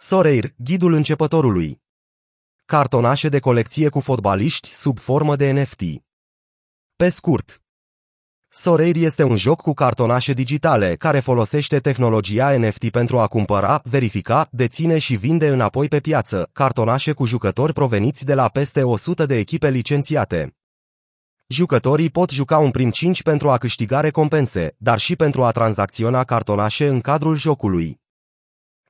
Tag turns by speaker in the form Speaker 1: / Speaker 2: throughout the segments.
Speaker 1: Soreir, ghidul începătorului. Cartonașe de colecție cu fotbaliști sub formă de NFT. Pe scurt, Soreir este un joc cu cartonașe digitale care folosește tehnologia NFT pentru a cumpăra, verifica, deține și vinde înapoi pe piață cartonașe cu jucători proveniți de la peste 100 de echipe licențiate. Jucătorii pot juca un prim 5 pentru a câștiga recompense, dar și pentru a tranzacționa cartonașe în cadrul jocului.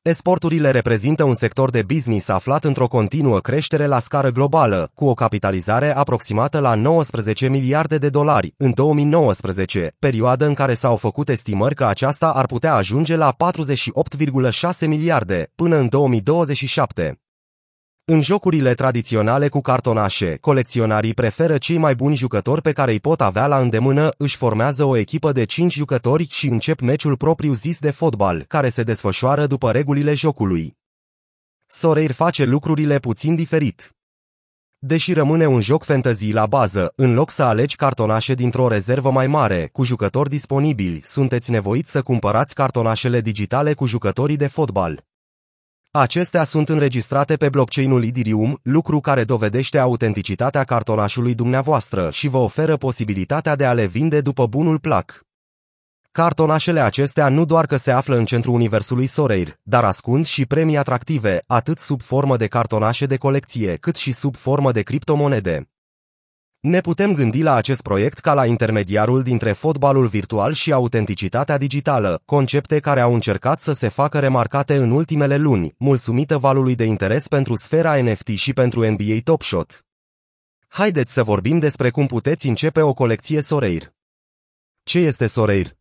Speaker 1: Esporturile reprezintă un sector de business aflat într-o continuă creștere la scară globală, cu o capitalizare aproximată la 19 miliarde de dolari în 2019, perioadă în care s-au făcut estimări că aceasta ar putea ajunge la 48,6 miliarde până în 2027. În jocurile tradiționale cu cartonașe, colecționarii preferă cei mai buni jucători pe care îi pot avea la îndemână, își formează o echipă de 5 jucători și încep meciul propriu zis de fotbal, care se desfășoară după regulile jocului. Soreir face lucrurile puțin diferit. Deși rămâne un joc fantasy la bază, în loc să alegi cartonașe dintr-o rezervă mai mare, cu jucători disponibili, sunteți nevoiți să cumpărați cartonașele digitale cu jucătorii de fotbal. Acestea sunt înregistrate pe blockchain-ul Ethereum, lucru care dovedește autenticitatea cartonașului dumneavoastră și vă oferă posibilitatea de a le vinde după bunul plac. Cartonașele acestea nu doar că se află în centrul universului Soreir, dar ascund și premii atractive, atât sub formă de cartonașe de colecție, cât și sub formă de criptomonede. Ne putem gândi la acest proiect ca la intermediarul dintre fotbalul virtual și autenticitatea digitală, concepte care au încercat să se facă remarcate în ultimele luni, mulțumită valului de interes pentru sfera NFT și pentru NBA Top Shot. Haideți să vorbim despre cum puteți începe o colecție Soreir. Ce este Soreir?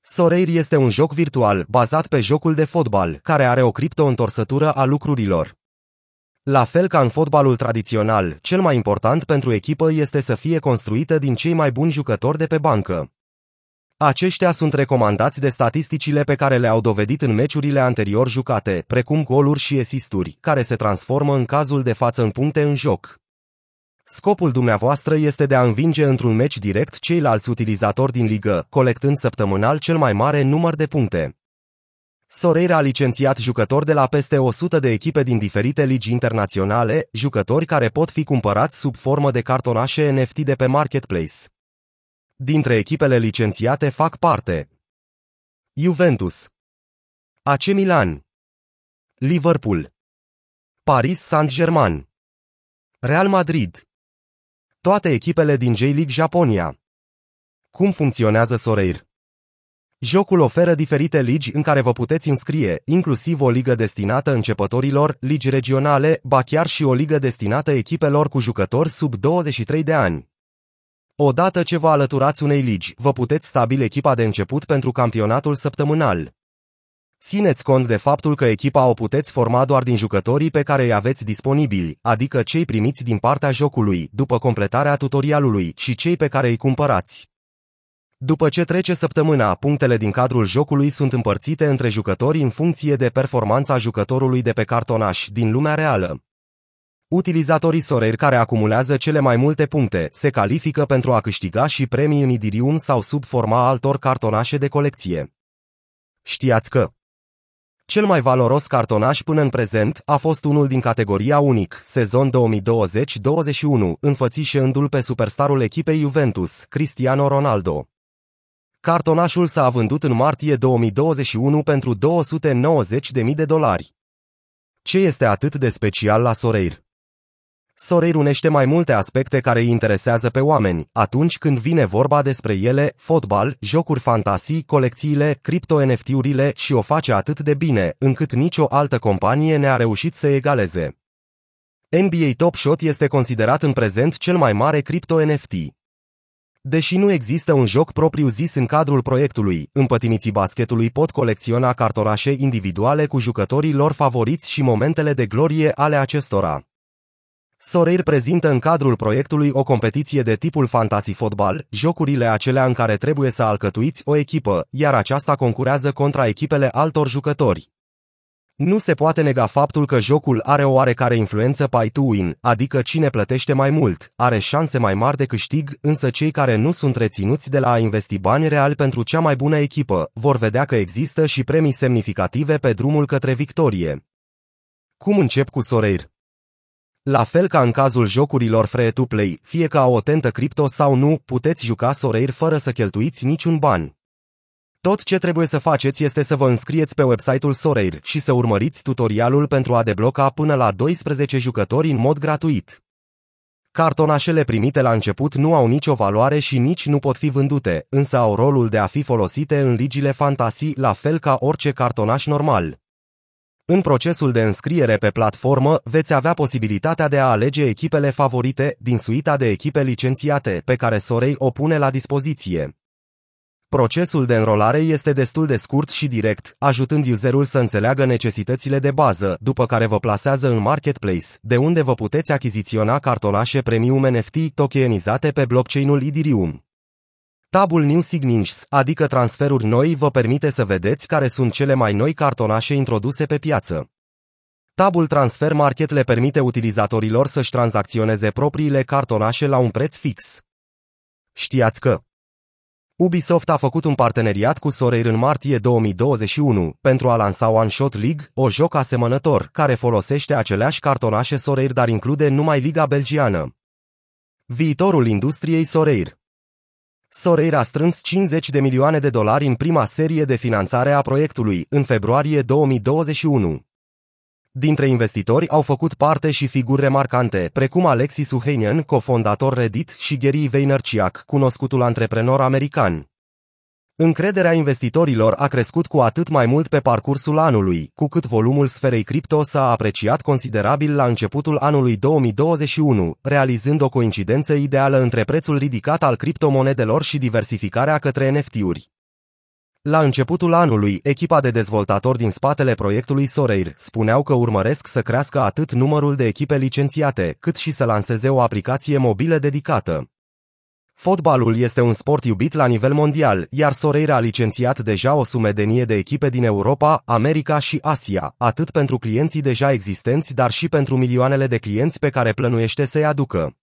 Speaker 1: Soreir este un joc virtual bazat pe jocul de fotbal, care are o cripto-întorsătură a lucrurilor. La fel ca în fotbalul tradițional, cel mai important pentru echipă este să fie construită din cei mai buni jucători de pe bancă. Aceștia sunt recomandați de statisticile pe care le-au dovedit în meciurile anterior jucate, precum goluri și asisturi, care se transformă în cazul de față în puncte în joc. Scopul dumneavoastră este de a învinge într-un meci direct ceilalți utilizatori din ligă, colectând săptămânal cel mai mare număr de puncte. Soreira a licențiat jucători de la peste 100 de echipe din diferite ligi internaționale, jucători care pot fi cumpărați sub formă de cartonașe NFT de pe Marketplace. Dintre echipele licențiate fac parte Juventus, AC Milan, Liverpool, Paris Saint-Germain, Real Madrid, toate echipele din J-League Japonia. Cum funcționează Soreir? Jocul oferă diferite ligi în care vă puteți înscrie, inclusiv o ligă destinată începătorilor, ligi regionale, ba chiar și o ligă destinată echipelor cu jucători sub 23 de ani. Odată ce vă alăturați unei ligi, vă puteți stabili echipa de început pentru campionatul săptămânal. Țineți cont de faptul că echipa o puteți forma doar din jucătorii pe care îi aveți disponibili, adică cei primiți din partea jocului, după completarea tutorialului, și cei pe care îi cumpărați. După ce trece săptămâna, punctele din cadrul jocului sunt împărțite între jucători în funcție de performanța jucătorului de pe cartonaș din lumea reală. Utilizatorii Sorare care acumulează cele mai multe puncte se califică pentru a câștiga și premii în Idirium sau sub forma altor cartonașe de colecție. Știați că cel mai valoros cartonaș până în prezent a fost unul din categoria unic, sezon 2020-21, înfățișându-l pe superstarul echipei Juventus, Cristiano Ronaldo. Cartonașul s-a vândut în martie 2021 pentru 290.000 de dolari. Ce este atât de special la Soreir? Soreir unește mai multe aspecte care îi interesează pe oameni, atunci când vine vorba despre ele, fotbal, jocuri fantasy, colecțiile, cripto-NFT-urile și o face atât de bine, încât nicio altă companie ne-a reușit să egaleze. NBA Top Shot este considerat în prezent cel mai mare cripto-NFT. Deși nu există un joc propriu zis în cadrul proiectului, împătimiții basketului pot colecționa cartonașe individuale cu jucătorii lor favoriți și momentele de glorie ale acestora. Soreir prezintă în cadrul proiectului o competiție de tipul fantasy fotbal, jocurile acelea în care trebuie să alcătuiți o echipă, iar aceasta concurează contra echipele altor jucători. Nu se poate nega faptul că jocul are o oarecare influență pay to win, adică cine plătește mai mult, are șanse mai mari de câștig, însă cei care nu sunt reținuți de la a investi bani reali pentru cea mai bună echipă, vor vedea că există și premii semnificative pe drumul către victorie. Cum încep cu Soreir? La fel ca în cazul jocurilor free-to-play, fie că au o tentă cripto sau nu, puteți juca Soreir fără să cheltuiți niciun ban. Tot ce trebuie să faceți este să vă înscrieți pe website-ul Soreir și să urmăriți tutorialul pentru a debloca până la 12 jucători în mod gratuit. Cartonașele primite la început nu au nicio valoare și nici nu pot fi vândute, însă au rolul de a fi folosite în ligile fantasy la fel ca orice cartonaș normal. În procesul de înscriere pe platformă veți avea posibilitatea de a alege echipele favorite din suita de echipe licențiate pe care Sorei o pune la dispoziție. Procesul de înrolare este destul de scurt și direct, ajutând userul să înțeleagă necesitățile de bază, după care vă plasează în marketplace, de unde vă puteți achiziționa cartonașe premium NFT tokenizate pe blockchain-ul Ethereum. Tabul New Signings, adică transferuri noi, vă permite să vedeți care sunt cele mai noi cartonașe introduse pe piață. Tabul Transfer Market le permite utilizatorilor să-și tranzacționeze propriile cartonașe la un preț fix. Știați că Ubisoft a făcut un parteneriat cu Sorare în martie 2021 pentru a lansa One Shot League, o joc asemănător, care folosește aceleași cartonașe Sorare, dar include numai Liga Belgiană. Viitorul industriei Sorare Sorare a strâns 50 de milioane de dolari în prima serie de finanțare a proiectului, în februarie 2021. Dintre investitori au făcut parte și figuri remarcante, precum Alexis Uhanian, cofondator Reddit, și Gary Vaynerchuk, cunoscutul antreprenor american. Încrederea investitorilor a crescut cu atât mai mult pe parcursul anului, cu cât volumul sferei cripto s-a apreciat considerabil la începutul anului 2021, realizând o coincidență ideală între prețul ridicat al criptomonedelor și diversificarea către NFT-uri. La începutul anului, echipa de dezvoltatori din spatele proiectului Soreir spuneau că urmăresc să crească atât numărul de echipe licențiate, cât și să lanseze o aplicație mobilă dedicată. Fotbalul este un sport iubit la nivel mondial, iar Soreir a licențiat deja o sumedenie de echipe din Europa, America și Asia, atât pentru clienții deja existenți, dar și pentru milioanele de clienți pe care plănuiește să-i aducă.